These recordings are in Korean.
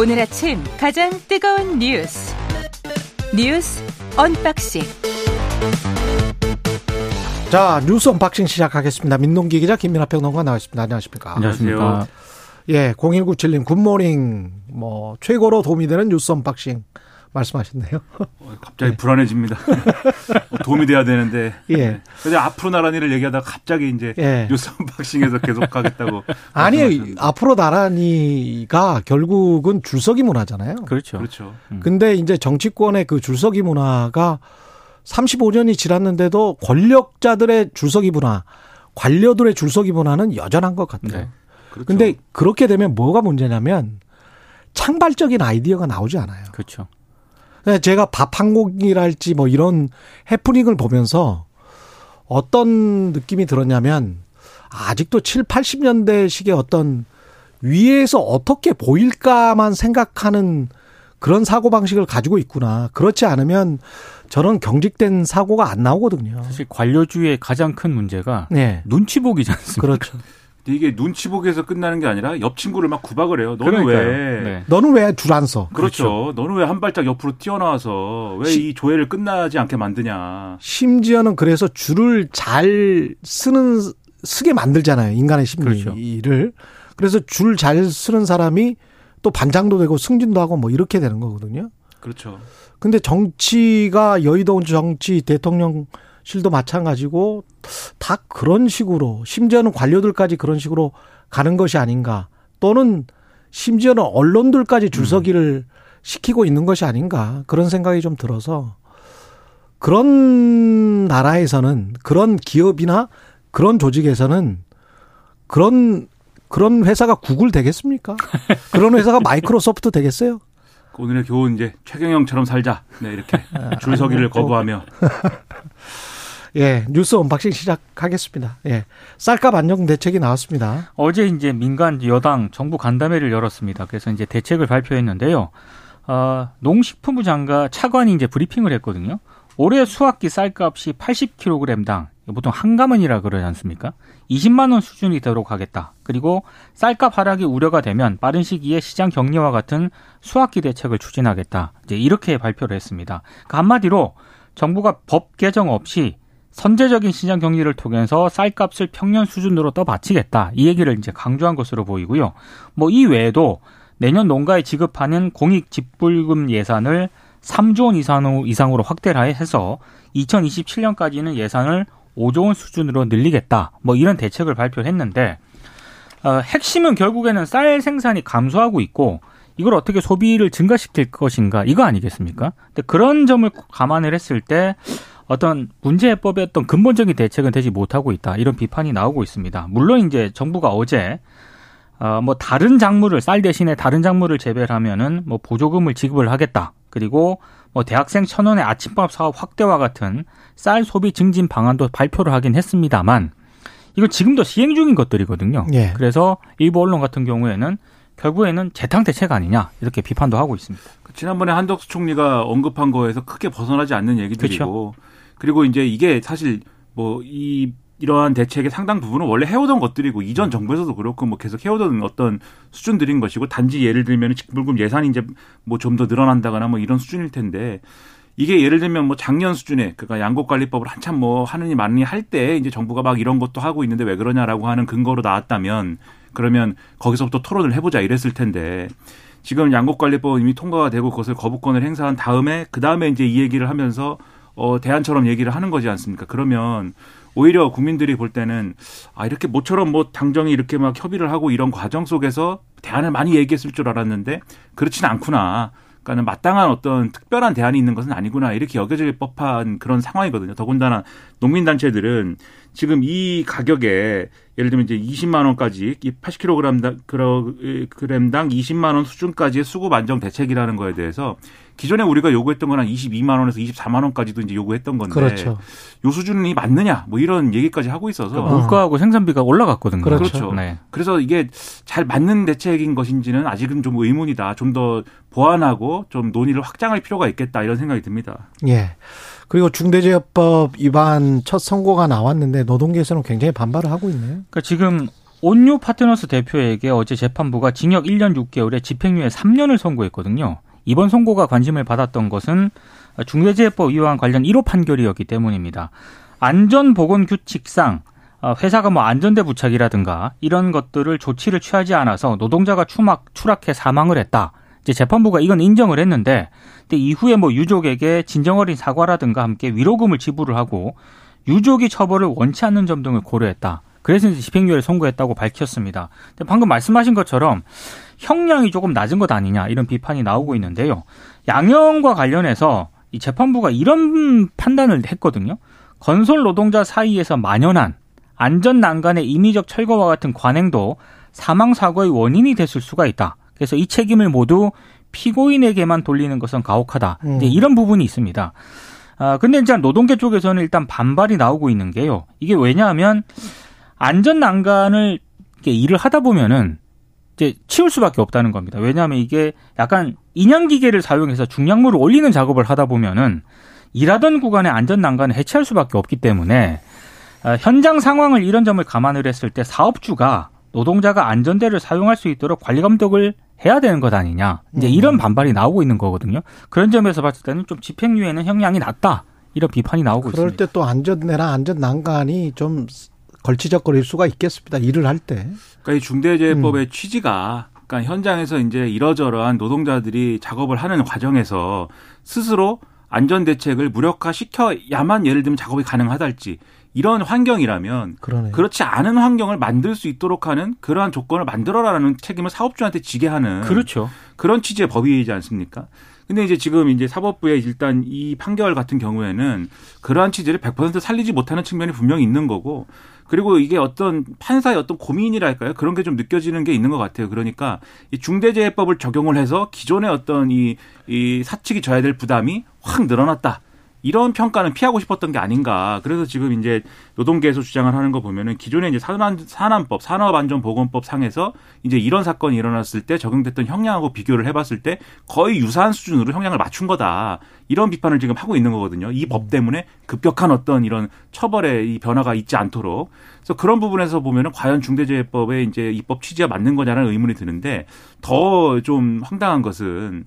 오늘 아침 가장 뜨거운 뉴스 뉴스 언박싱 자 뉴스 언박싱 시작하겠습니다. 민동기 기자 김민하 평론가 나와있습니다. 안녕하십니까? 안녕하세요. 예, 0197님 good morning 뭐 최고로 도움이 되는 뉴스 언박싱 말씀하셨네요. 어, 갑자기 불안해집니다. 도움이 돼야 되는데. 예. 네. 근데 앞으로 나란히를 얘기하다가 갑자기 이제 예. 뉴스 언박싱에서 계속 가겠다고. 아니. 앞으로 나란히가 결국은 줄서기 문화잖아요. 그렇죠. 그렇죠. 근데 이제 정치권의 그 줄서기 문화가 35년이 지났는데도 권력자들의 줄서기 문화, 관료들의 줄서기 문화는 여전한 것 같아요. 네. 그렇죠. 근데 그렇게 되면 뭐가 문제냐면 창발적인 아이디어가 나오지 않아요. 그렇죠. 제가 밥 한 공기랄지 뭐 이런 해프닝을 보면서 어떤 느낌이 들었냐면 아직도 7, 80년대식의 어떤 위에서 어떻게 보일까만 생각하는 그런 사고방식을 가지고 있구나. 그렇지 않으면 저런 경직된 사고가 안 나오거든요. 사실 관료주의의 가장 큰 문제가 네. 눈치 보기지 않습니까? 그렇죠. 근데 이게 눈치 보기에서 끝나는 게 아니라 옆 친구를 막 구박을 해요. 너는 그러니까요. 왜? 네. 너는 왜 줄 안 서? 그렇죠. 너는 왜 한 발짝 옆으로 튀어나와서 왜 시- 이 조회를 끝나지 않게 만드냐. 심지어는 그래서 줄을 잘 쓰는 쓰게 만들잖아요. 인간의 그렇죠. 심리를. 그래서 줄 잘 쓰는 사람이 또 반장도 되고 승진도 하고 뭐 이렇게 되는 거거든요. 그렇죠. 근데 정치가 여의도 정치 대통령 실도 마찬가지고 다 그런 식으로 심지어는 관료들까지 그런 식으로 가는 것이 아닌가 또는 심지어는 언론들까지 줄서기를 시키고 있는 것이 아닌가 그런 생각이 좀 들어서 그런 나라에서는 그런 기업이나 그런 조직에서는 그런 그런 회사가 구글 되겠습니까? 그런 회사가 마이크로소프트 되겠어요? 오늘의 교훈 이제 최경영처럼 살자. 네, 이렇게 줄서기를 거부하며. 예, 뉴스 언박싱 시작하겠습니다. 예. 쌀값 안정 대책이 나왔습니다. 어제 이제 민간 여당 정부 간담회를 열었습니다. 그래서 이제 대책을 발표했는데요. 어, 농식품부 장관 차관이 이제 브리핑을 했거든요. 올해 수확기 쌀값이 80kg당 보통 한 가문이라 그러지 않습니까? 20만 원 수준이 되도록 하겠다. 그리고 쌀값 하락이 우려가 되면 빠른 시기에 시장 격리와 같은 수확기 대책을 추진하겠다. 이제 이렇게 발표를 했습니다. 그러니까 한마디로 정부가 법 개정 없이 선제적인 시장 격리를 통해서 쌀값을 평년 수준으로 떠받치겠다. 이 얘기를 이제 강조한 것으로 보이고요. 뭐 이 외에도 내년 농가에 지급하는 공익 집불금 예산을 3조 원 이상으로, 이상으로 확대를 해서 2027년까지는 예산을 5조 원 수준으로 늘리겠다. 뭐 이런 대책을 발표를 했는데 어, 핵심은 결국에는 쌀 생산이 감소하고 있고 이걸 어떻게 소비를 증가시킬 것인가 이거 아니겠습니까? 근데 그런 점을 감안을 했을 때 어떤 문제 해법의 어떤 근본적인 대책은 되지 못하고 있다 이런 비판이 나오고 있습니다. 물론 이제 정부가 어제 어, 뭐 다른 작물을 쌀 대신에 다른 작물을 재배를 하면은 뭐 보조금을 지급을 하겠다. 그리고 뭐 대학생 천 원의 아침밥 사업 확대와 같은 쌀 소비 증진 방안도 발표를 하긴 했습니다만 이거 지금도 시행 중인 것들이거든요. 예. 그래서 일부 언론 같은 경우에는 결국에는 재탕 대책 아니냐 이렇게 비판도 하고 있습니다. 지난번에 한덕수 총리가 언급한 거에서 크게 벗어나지 않는 얘기들이고 그 리고 이제 이게 사실 뭐 이 이러한 대책의 상당 부분은 원래 해오던 것들이고 이전 정부에서도 그렇고 뭐 계속 해오던 어떤 수준들인 것이고 단지 예를 들면 직불금 예산이 이제 뭐 좀 더 늘어난다거나 뭐 이런 수준일 텐데 이게 예를 들면 뭐 작년 수준에 그러니까 양곡관리법을 한참 뭐 하느니 마느니 할 때 이제 정부가 막 이런 것도 하고 있는데 왜 그러냐라고 하는 근거로 나왔다면 그러면 거기서부터 토론을 해보자 이랬을 텐데 지금 양곡관리법 이미 통과가 되고 그것을 거부권을 행사한 다음에 그 다음에 이제 이 얘기를 하면서 어 대안처럼 얘기를 하는 거지 않습니까? 그러면 오히려 국민들이 볼 때는 아 이렇게 모처럼 뭐 당정이 이렇게 막 협의를 하고 이런 과정 속에서 대안을 많이 얘기했을 줄 알았는데 그렇지는 않구나. 그러니까는 마땅한 어떤 특별한 대안이 있는 것은 아니구나 이렇게 여겨질 법한 그런 상황이거든요. 더군다나 농민 단체들은 지금 이 가격에 예를 들면 이제 20만 원까지 이 80kg 그램당 20만 원 수준까지의 수급 안정 대책이라는 거에 대해서 기존에 우리가 요구했던 건 한 22만 원에서 24만 원까지도 이제 요구했던 건데 그렇죠. 요 수준이 맞느냐 뭐 이런 얘기까지 하고 있어서 그러니까 물가하고 생산비가 올라갔거든요. 그렇죠. 네. 그래서 이게 잘 맞는 대책인 것인지는 아직은 좀 의문이다. 좀 더 보완하고 좀 논의를 확장할 필요가 있겠다 이런 생각이 듭니다. 예. 그리고 중대재해법 위반 첫 선고가 나왔는데 노동계에서는 굉장히 반발을 하고 있네요. 그러니까 지금 온유 파트너스 대표에게 어제 재판부가 징역 1년 6개월에 집행유예 3년을 선고했거든요. 이번 선고가 관심을 받았던 것은 중대재해법 위반 관련 1호 판결이었기 때문입니다. 안전보건 규칙상 어, 회사가 뭐 안전대 부착이라든가 이런 것들을 조치를 취하지 않아서 노동자가 추락, 추락해 사망을 했다. 이제 재판부가 이건 인정을 했는데, 근데 이후에 뭐 유족에게 진정어린 사과라든가 함께 위로금을 지불을 하고 유족이 처벌을 원치 않는 점 등을 고려했다. 그래서 이제 집행유예를 선고했다고 밝혔습니다. 근데 방금 말씀하신 것처럼 형량이 조금 낮은 것 아니냐 이런 비판이 나오고 있는데요. 양형과 관련해서 이 재판부가 이런 판단을 했거든요. 건설 노동자 사이에서 만연한 안전 난간의 임의적 철거와 같은 관행도 사망 사고의 원인이 됐을 수가 있다. 그래서 이 책임을 모두 피고인에게만 돌리는 것은 가혹하다. 음. 이제 이런 부분이 있습니다. 아, 근데 이제 노동계 쪽에서는 일단 반발이 나오고 있는 게요. 이게 왜냐하면 안전 난간을 이렇게 일을 하다 보면은 이제 치울 수밖에 없다는 겁니다. 왜냐하면 이게 약간 인양 기계를 사용해서 중량물을 올리는 작업을 하다 보면은 일하던 구간의 안전 난간을 해체할 수밖에 없기 때문에 어, 현장 상황을 이런 점을 감안을 했을 때 사업주가 노동자가 안전대를 사용할 수 있도록 관리 감독을 해야 되는 것 아니냐. 이제 음. 이런 반발이 나오고 있는 거거든요. 그런 점에서 봤을 때는 좀 집행유예는 형량이 낮다. 이런 비판이 나오고 그럴 있습니다. 그럴 때 또 안전대나 안전 난간이 좀 걸치적거릴 수가 있겠습니다. 일을 할 때. 그러니까 이 중대재해법의 음. 취지가 그러니까 현장에서 이제 이러저러한 노동자들이 작업을 하는 과정에서 스스로 안전 대책을 무력화 시켜야만 예를 들면 작업이 가능하달지 이런 환경이라면 그러네요. 그렇지 않은 환경을 만들 수 있도록 하는 그러한 조건을 만들어라라는 책임을 사업주한테 지게 하는 그렇죠. 그런 취지의 법이지 않습니까? 근데 이제 지금 이제 사법부의 일단 이 판결 같은 경우에는 그러한 취지를 100% 살리지 못하는 측면이 분명히 있는 거고 그리고 이게 어떤 판사의 어떤 고민이랄까요? 그런 게 좀 느껴지는 게 있는 것 같아요. 그러니까 이 중대재해법을 적용을 해서 기존의 어떤 이, 이 사측이 져야 될 부담이 확 늘어났다. 이런 평가는 피하고 싶었던 게 아닌가. 그래서 지금 이제 노동계에서 주장을 하는 거 보면은 기존에 이제 산안, 산안법, 산업안전보건법 상에서 이제 이런 사건이 일어났을 때 적용됐던 형량하고 비교를 해봤을 때 거의 유사한 수준으로 형량을 맞춘 거다. 이런 비판을 지금 하고 있는 거거든요. 이 법 때문에 급격한 어떤 이런 처벌의 이 변화가 있지 않도록. 그래서 그런 부분에서 보면은 과연 중대재해법의 이제 입법 취지가 맞는 거냐라는 의문이 드는데 더 좀 황당한 것은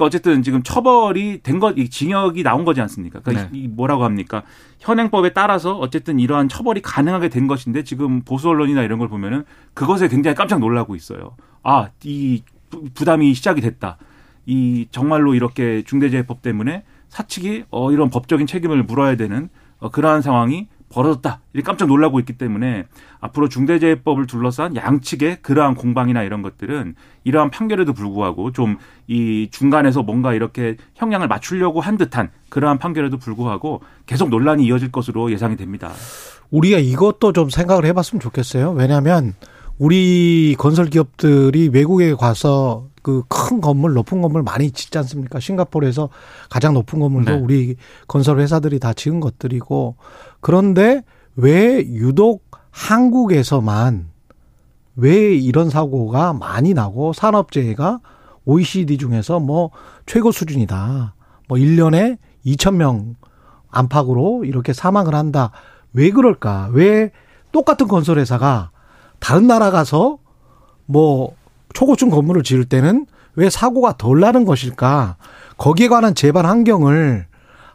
어쨌든 지금 처벌이 된 것, 징역이 나온 거지 않습니까? 그러니까 네. 이 뭐라고 합니까? 현행법에 따라서 어쨌든 이러한 처벌이 가능하게 된 것인데 지금 보수 언론이나 이런 걸 보면은 그것에 굉장히 깜짝 놀라고 있어요. 아, 이 부담이 시작이 됐다. 이 정말로 이렇게 중대재해법 때문에 사측이 어 이런 법적인 책임을 물어야 되는 어, 그러한 상황이 벌어졌다. 이렇게 깜짝 놀라고 있기 때문에 앞으로 중대재해법을 둘러싼 양측의 그러한 공방이나 이런 것들은 이러한 판결에도 불구하고 좀 이 중간에서 뭔가 이렇게 형량을 맞추려고 한 듯한 그러한 판결에도 불구하고 계속 논란이 이어질 것으로 예상이 됩니다. 우리가 이것도 좀 생각을 해봤으면 좋겠어요. 왜냐하면 우리 건설 기업들이 외국에 가서 그 큰 건물, 높은 건물 많이 짓지 않습니까? 싱가포르에서 가장 높은 건물도 네. 우리 건설 회사들이 다 지은 것들이고 그런데 왜 유독 한국에서만 왜 이런 사고가 많이 나고 산업재해가 OECD 중에서 뭐 최고 수준이다. 뭐 1년에 2,000명 안팎으로 이렇게 사망을 한다. 왜 그럴까? 왜 똑같은 건설회사가 다른 나라 가서 뭐 초고층 건물을 지을 때는 왜 사고가 덜 나는 것일까? 거기에 관한 재반 환경을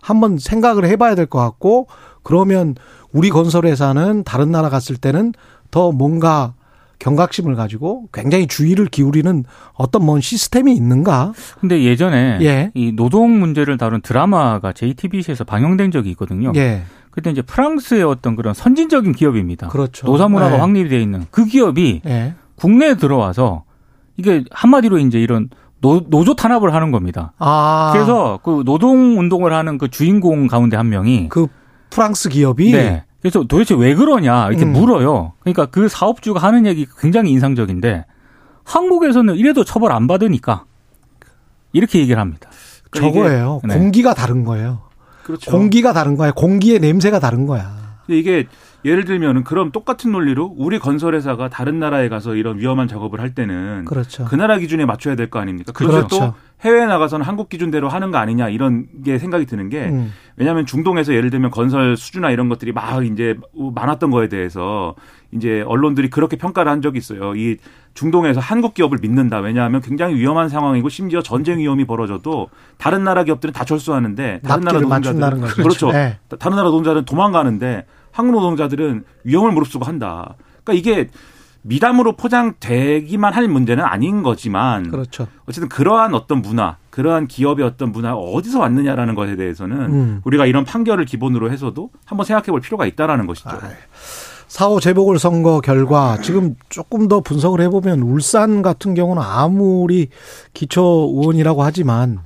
한번 생각을 해봐야 될 것 같고 그러면 우리 건설회사는 다른 나라 갔을 때는 더 뭔가 경각심을 가지고 굉장히 주의를 기울이는 어떤 뭔 시스템이 있는가? 근데 예전에 예. 이 노동 문제를 다룬 드라마가 JTBC에서 방영된 적이 있거든요. 예. 그때 이제 프랑스의 어떤 그런 선진적인 기업입니다. 그렇죠. 노사 문화가 예. 확립이 되어 있는 그 기업이 예. 국내에 들어와서 이게 한마디로 이제 이런 노, 노조 탄압을 하는 겁니다. 아. 그래서 그 노동 운동을 하는 그 주인공 가운데 한 명이 그 프랑스 기업이 네. 그래서 도대체 왜 그러냐 이렇게 음. 물어요. 그러니까 그 사업주가 하는 얘기 굉장히 인상적인데 한국에서는 이래도 처벌 안 받으니까 이렇게 얘기를 합니다. 그러니까 저거예요. 네. 공기가 다른 거예요. 그렇죠. 공기가 다른 거야. 공기의 냄새가 다른 거야. 이게 예를 들면은 그럼 똑같은 논리로 우리 건설회사가 다른 나라에 가서 이런 위험한 작업을 할 때는 그렇죠. 그 나라 기준에 맞춰야 될 거 아닙니까? 그런데 그렇죠. 또 해외에 나가서는 한국 기준대로 하는 거 아니냐 이런 게 생각이 드는 게 음. 왜냐하면 중동에서 예를 들면 건설 수주나 이런 것들이 막 이제 많았던 거에 대해서 이제 언론들이 그렇게 평가를 한 적이 있어요. 이 중동에서 한국 기업을 믿는다. 왜냐하면 굉장히 위험한 상황이고 심지어 전쟁 위험이 벌어져도 다른 나라 기업들은 다 철수하는데 다른 나라 노동자들은. 그렇죠. 네. 다른 나라 노동자들은 도망가는데 한국 노동자들은 위험을 무릅쓰고 한다. 그러니까 이게 미담으로 포장되기만 할 문제는 아닌 거지만 그렇죠. 어쨌든 그러한 어떤 문화, 그러한 기업의 어떤 문화가 어디서 왔느냐라는 것에 대해서는 음. 우리가 이런 판결을 기본으로 해서도 한번 생각해 볼 필요가 있다라는 것이죠. 아, 사후 재보궐 선거 결과 지금 조금 더 분석을 해보면 울산 같은 경우는 아무리 기초 의원이라고 하지만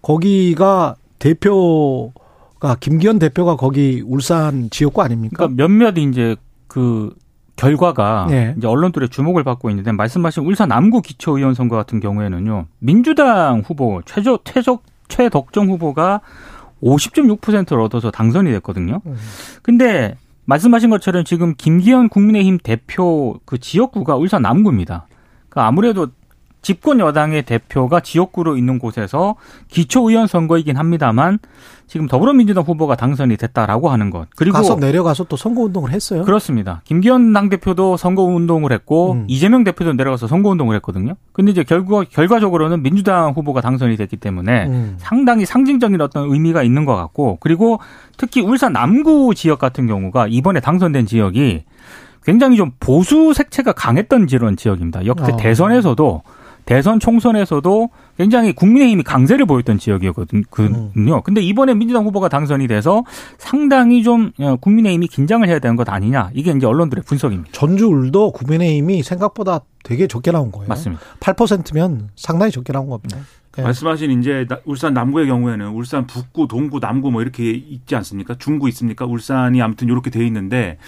거기가 대표 가 김기현 대표가 거기 울산 지역구 아닙니까? 그러니까 몇몇 이제 그 결과가 네. 이제 언론들의 주목을 받고 있는데 말씀하신 울산 남구 기초의원 선거 같은 경우에는요 민주당 후보 최저 최적 최덕정 후보가 50.6%를 얻어서 당선이 됐거든요. 음. 근데 말씀하신 것처럼 지금 김기현 국민의힘 대표 그 지역구가 울산 남구입니다. 그러니까 아무래도 집권 여당의 대표가 지역구로 있는 곳에서 기초의원 선거이긴 합니다만 지금 더불어민주당 후보가 당선이 됐다라고 하는 것. 그리고 가서 내려가서 또 선거 운동을 했어요. 그렇습니다. 김기현 당대표도 선거 운동을 했고 음. 이재명 대표도 내려가서 선거 운동을 했거든요. 근데 이제 결과 결과적으로는 민주당 후보가 당선이 됐기 때문에 음. 상당히 상징적인 어떤 의미가 있는 것 같고 그리고 특히 울산 남구 지역 같은 경우가 이번에 당선된 지역이 굉장히 좀 보수 색채가 강했던 지역입니다. 역대 어. 대선에서도 대선 총선에서도 굉장히 국민의힘이 강세를 보였던 지역이었거든요. 근데 이번에 민주당 후보가 당선이 돼서 상당히 좀 어, 국민의힘이 긴장을 해야 되는 것 아니냐. 이게 이제 언론들의 분석입니다. 전주 울도 국민의힘이 생각보다 되게 적게 나온 거예요. 맞습니다. 8%면 상당히 적게 나온 겁니다. 예. 말씀하신 이제 나- 울산 남구의 경우에는 울산 북구, 동구, 남구 뭐 이렇게 있지 않습니까? 중구 있습니까? 울산이 아무튼 이렇게 돼 있는데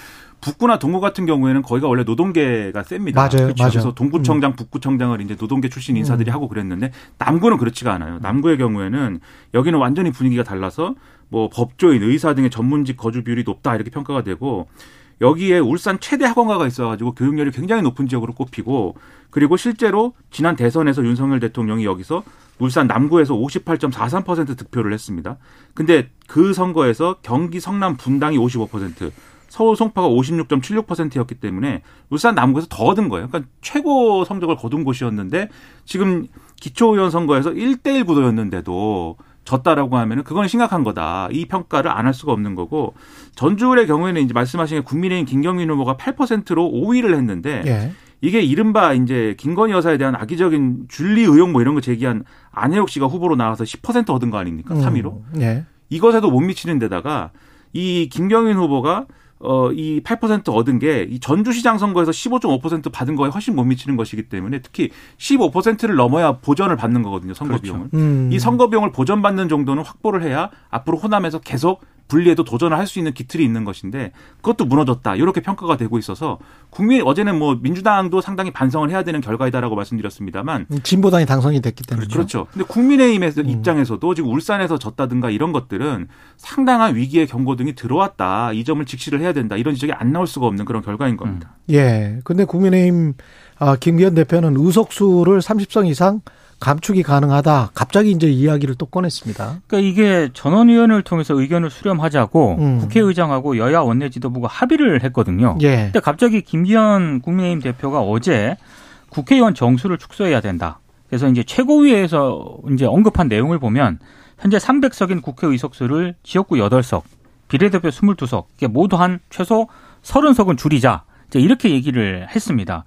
북구나 동구 같은 경우에는 거기가 원래 노동계가 셉니다. 맞아요, 그렇죠? 맞아요. 그래서 동구청장, 북구청장을 이제 노동계 출신 인사들이 하고 그랬는데 남구는 그렇지가 않아요. 남구의 경우에는 여기는 완전히 분위기가 달라서 뭐 법조인, 의사 등의 전문직 거주 비율이 높다 이렇게 평가가 되고 여기에 울산 최대 학원가가 있어가지고 교육열이 굉장히 높은 지역으로 꼽히고 그리고 실제로 지난 대선에서 윤석열 대통령이 여기서 울산 남구에서 58.43% 득표를 했습니다. 근데 그 선거에서 경기 성남 분당이 55%, 서울 송파가 56.76%였기 때문에 울산 남구에서 더 얻은 거예요. 그러니까 최고 성적을 거둔 곳이었는데 지금 기초의원 선거에서 1대1 구도였는데도 졌다라고 하면은 그건 심각한 거다. 이 평가를 안 할 수가 없는 거고 전주울의 경우에는 이제 말씀하신 국민의힘 김경민 후보가 8%로 5위를 했는데 예. 이게 이른바 이제 김건희 여사에 대한 악의적인 줄리 의혹 뭐 이런 거 제기한 안혜옥 씨가 후보로 나와서 10% 얻은 거 아닙니까? 3위로. 음, 예. 이것에도 못 미치는 데다가 이 김경인 후보가 어, 이 8% 얻은 게 이 전주시장 선거에서 15.5% 받은 거에 훨씬 못 미치는 것이기 때문에 특히 15%를 넘어야 보전을 받는 거거든요, 선거 그렇죠. 비용을. 음. 이 선거 비용을 보전받는 정도는 확보를 해야 앞으로 호남에서 계속 분리해도 도전을 할 수 있는 기틀이 있는 것인데 그것도 무너졌다. 이렇게 평가가 되고 있어서 국민 어제는 뭐 민주당도 상당히 반성을 해야 되는 결과이다라고 말씀드렸습니다만 진보당이 당선이 됐기 때문에. 그렇죠. 근데 국민의힘의 입장에서도 지금 울산에서 졌다든가 이런 것들은 상당한 위기의 경고등이 들어왔다. 이 점을 직시를 해야 된다. 이런 지적이 안 나올 수가 없는 그런 결과인 겁니다. 예. 근데 국민의힘 아, 김기현 대표는 의석수를 30석 이상 감축이 가능하다. 갑자기 이제 이야기를 또 꺼냈습니다. 그러니까 이게 전원위원회를 통해서 의견을 수렴하자고 음. 국회의장하고 여야 원내지도부가 합의를 했거든요. 예. 근데 갑자기 김기현 국민의힘 대표가 어제 국회의원 정수를 축소해야 된다. 그래서 이제 최고위에서 이제 언급한 내용을 보면 현재 300석인 국회 의석수를 지역구 8석, 비례대표 22석, 이게 모두 한 최소 30석은 줄이자. 이제 이렇게 얘기를 했습니다.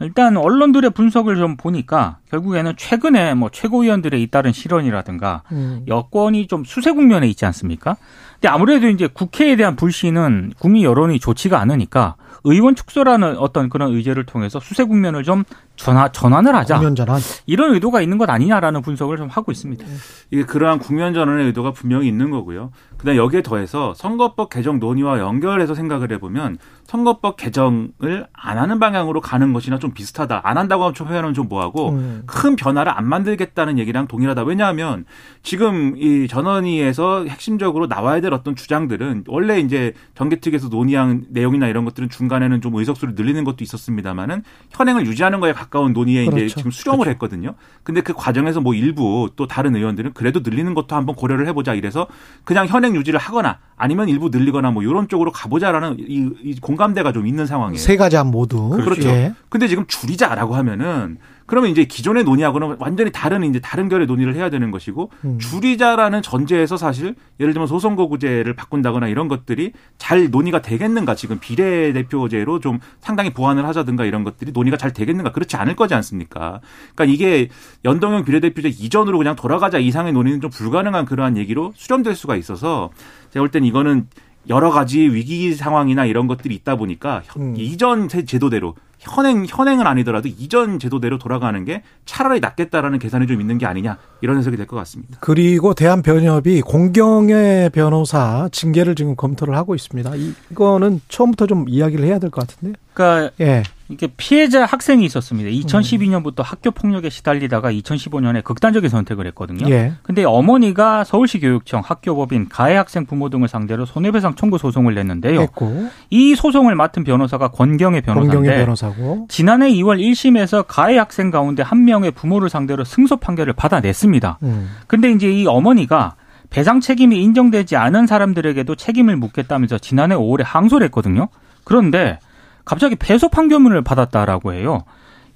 일단 언론들의 분석을 좀 보니까 결국에는 최근에 뭐 최고위원들의 잇따른 실언이라든가 음. 여권이 좀 수세 국면에 있지 않습니까? 근데 아무래도 이제 국회에 대한 불신은 국민 여론이 좋지가 않으니까 의원 축소라는 어떤 그런 의제를 통해서 수세 국면을 좀 전화, 전환을 하자. 국면 전환. 이런 의도가 있는 것 아니냐라는 분석을 좀 하고 있습니다. 이게 그러한 국면 전환의 의도가 분명히 있는 거고요. 그다음 여기에 더해서 선거법 개정 논의와 연결해서 생각을 해보면 선거법 개정을 안 하는 방향으로 가는 것이나 좀 비슷하다. 안 한다고 하면 좀 표현은 좀 뭐하고 음. 큰 변화를 안 만들겠다는 얘기랑 동일하다. 왜냐하면 지금 이 전원위에서 핵심적으로 나와야 될 어떤 주장들은 원래 이제 정개특위에서 논의한 내용이나 이런 것들은 중간에는 좀 의석수를 늘리는 것도 있었습니다만은 현행을 유지하는 거에 가까운 논의에 이제 그렇죠. 지금 수렴을 했거든요. 근데 그 과정에서 뭐 일부 또 다른 의원들은 그래도 늘리는 것도 한번 고려를 해보자 이래서 그냥 현행 유지를 하거나 아니면 일부 늘리거나 뭐 이런 쪽으로 가보자라는 이, 이 공 감대가 좀 있는 상황이에요. 세 가지 안 모두. 그렇죠. 예. 근데 지금 줄이자라고 하면은 그러면 이제 기존의 논의하고는 완전히 다른 이제 다른 결의 논의를 해야 되는 것이고 음. 줄이자라는 전제에서 사실 예를 들면 소선거구제를 바꾼다거나 이런 것들이 잘 논의가 되겠는가 지금 비례대표제로 좀 상당히 보완을 하자든가 이런 것들이 논의가 잘 되겠는가 그렇지 않을 거지 않습니까? 그러니까 이게 연동형 비례대표제 이전으로 그냥 돌아가자 이상의 논의는 좀 불가능한 그러한 얘기로 수렴될 수가 있어서 제가 볼 땐 이거는 여러 가지 위기 상황이나 이런 것들이 있다 보니까 현- 음. 이전 세- 제도대로 현행 현행은 아니더라도 이전 제도대로 돌아가는 게 차라리 낫겠다라는 계산이 좀 있는 게 아니냐 이런 해석이 될 것 같습니다. 그리고 대한변협이 공경의 변호사 징계를 지금 검토를 하고 있습니다. 이- 이거는 처음부터 좀 이야기를 해야 될 것 같은데요. 그러니까 예. 이게 피해자 학생이 있었습니다. 2012년부터 학교 폭력에 시달리다가 2015년에 극단적인 선택을 했거든요. 예. 근데 어머니가 서울시 교육청 학교법인 가해 학생 부모 등을 상대로 손해배상 청구 소송을 냈는데요. 했고 이 소송을 맡은 변호사가 권경의 변호사인데 변호사고. 지난해 2월 1심에서 가해 학생 가운데 한 명의 부모를 상대로 승소 판결을 받아냈습니다. 음. 근데 이제 이 어머니가 배상 책임이 인정되지 않은 사람들에게도 책임을 묻겠다면서 지난해 5월에 항소를 했거든요. 그런데 갑자기 패소 판결문을 받았다라고 해요.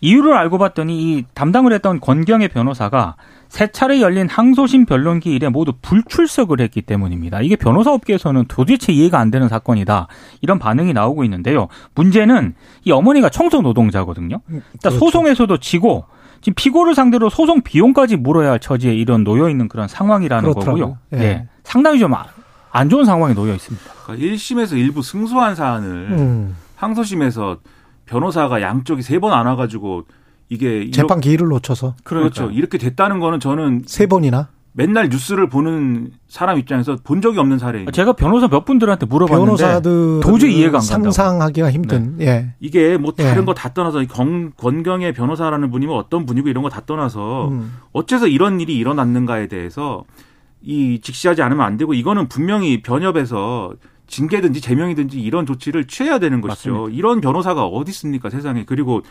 이유를 알고 봤더니 이 담당을 했던 권경의 변호사가 세 차례 열린 항소심 변론기 일에 모두 불출석을 했기 때문입니다. 이게 변호사 업계에서는 도대체 이해가 안 되는 사건이다. 이런 반응이 나오고 있는데요. 문제는 이 어머니가 청소 노동자거든요. 일단 그렇죠. 소송에서도 지고 지금 피고를 상대로 소송 비용까지 물어야 할 처지에 이런 놓여 있는 그런 상황이라는 그렇더라고요. 거고요. 예. 예. 상당히 좀 안 좋은 상황에 놓여 있습니다. 그러니까 1심에서 일부 승소한 사안을 음. 항소심에서 변호사가 양쪽이 세 번 안 와가지고 이게 이렇- 재판 기일을 놓쳐서 그렇죠 이렇게 됐다는 거는 저는 세 번이나 맨날 뉴스를 보는 사람 입장에서 본 적이 없는 사례예요. 제가 변호사 몇 분들한테 물어봤는데 변호사들 도저히 이해가 안 간다고. 상상하기가 힘든. 예. 이게 뭐 다른 예. 거다 떠나서 권, 권경의 변호사라는 분이면 어떤 분이고 이런 거 다 떠나서 음. 어째서 이런 일이 일어났는가에 대해서 이 직시하지 않으면 안 되고 이거는 분명히 변협에서 징계든지 제명이든지 이런 조치를 취해야 되는 것이죠. 맞습니다. 이런 변호사가 어디 있습니까 세상에. 그리고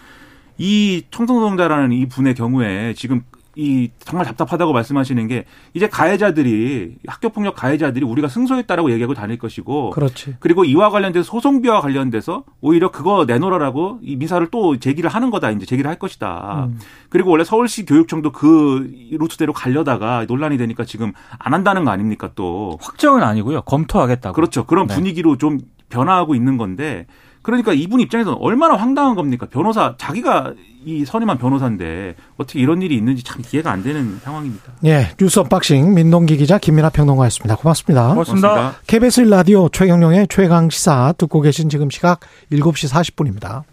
이 청소노동자라는 이 분의 경우에 지금 이 정말 답답하다고 말씀하시는 게 이제 가해자들이 학교 폭력 가해자들이 우리가 승소했다라고 얘기하고 다닐 것이고 그렇지. 그리고 이와 관련돼서 소송비와 관련돼서 오히려 그거 내놓으라고 이 민사를 또 제기를 하는 거다 이제 제기를 할 것이다. 음. 그리고 원래 서울시 교육청도 그 루트대로 가려다가 논란이 되니까 지금 안 한다는 거 아닙니까 또. 확정은 아니고요. 검토하겠다고. 그렇죠. 그런 네. 분위기로 좀 변화하고 있는 건데 그러니까 이분 입장에서는 얼마나 황당한 겁니까? 변호사 자기가 이 선임한 변호사인데 어떻게 이런 일이 있는지 참 이해가 안 되는 상황입니다. 예. 뉴스 언박싱 민동기 기자 김민하 평론가였습니다. 고맙습니다. 고맙습니다. KBS 라디오 최경영의 최강 시사 듣고 계신 지금 시각 7시 40분입니다.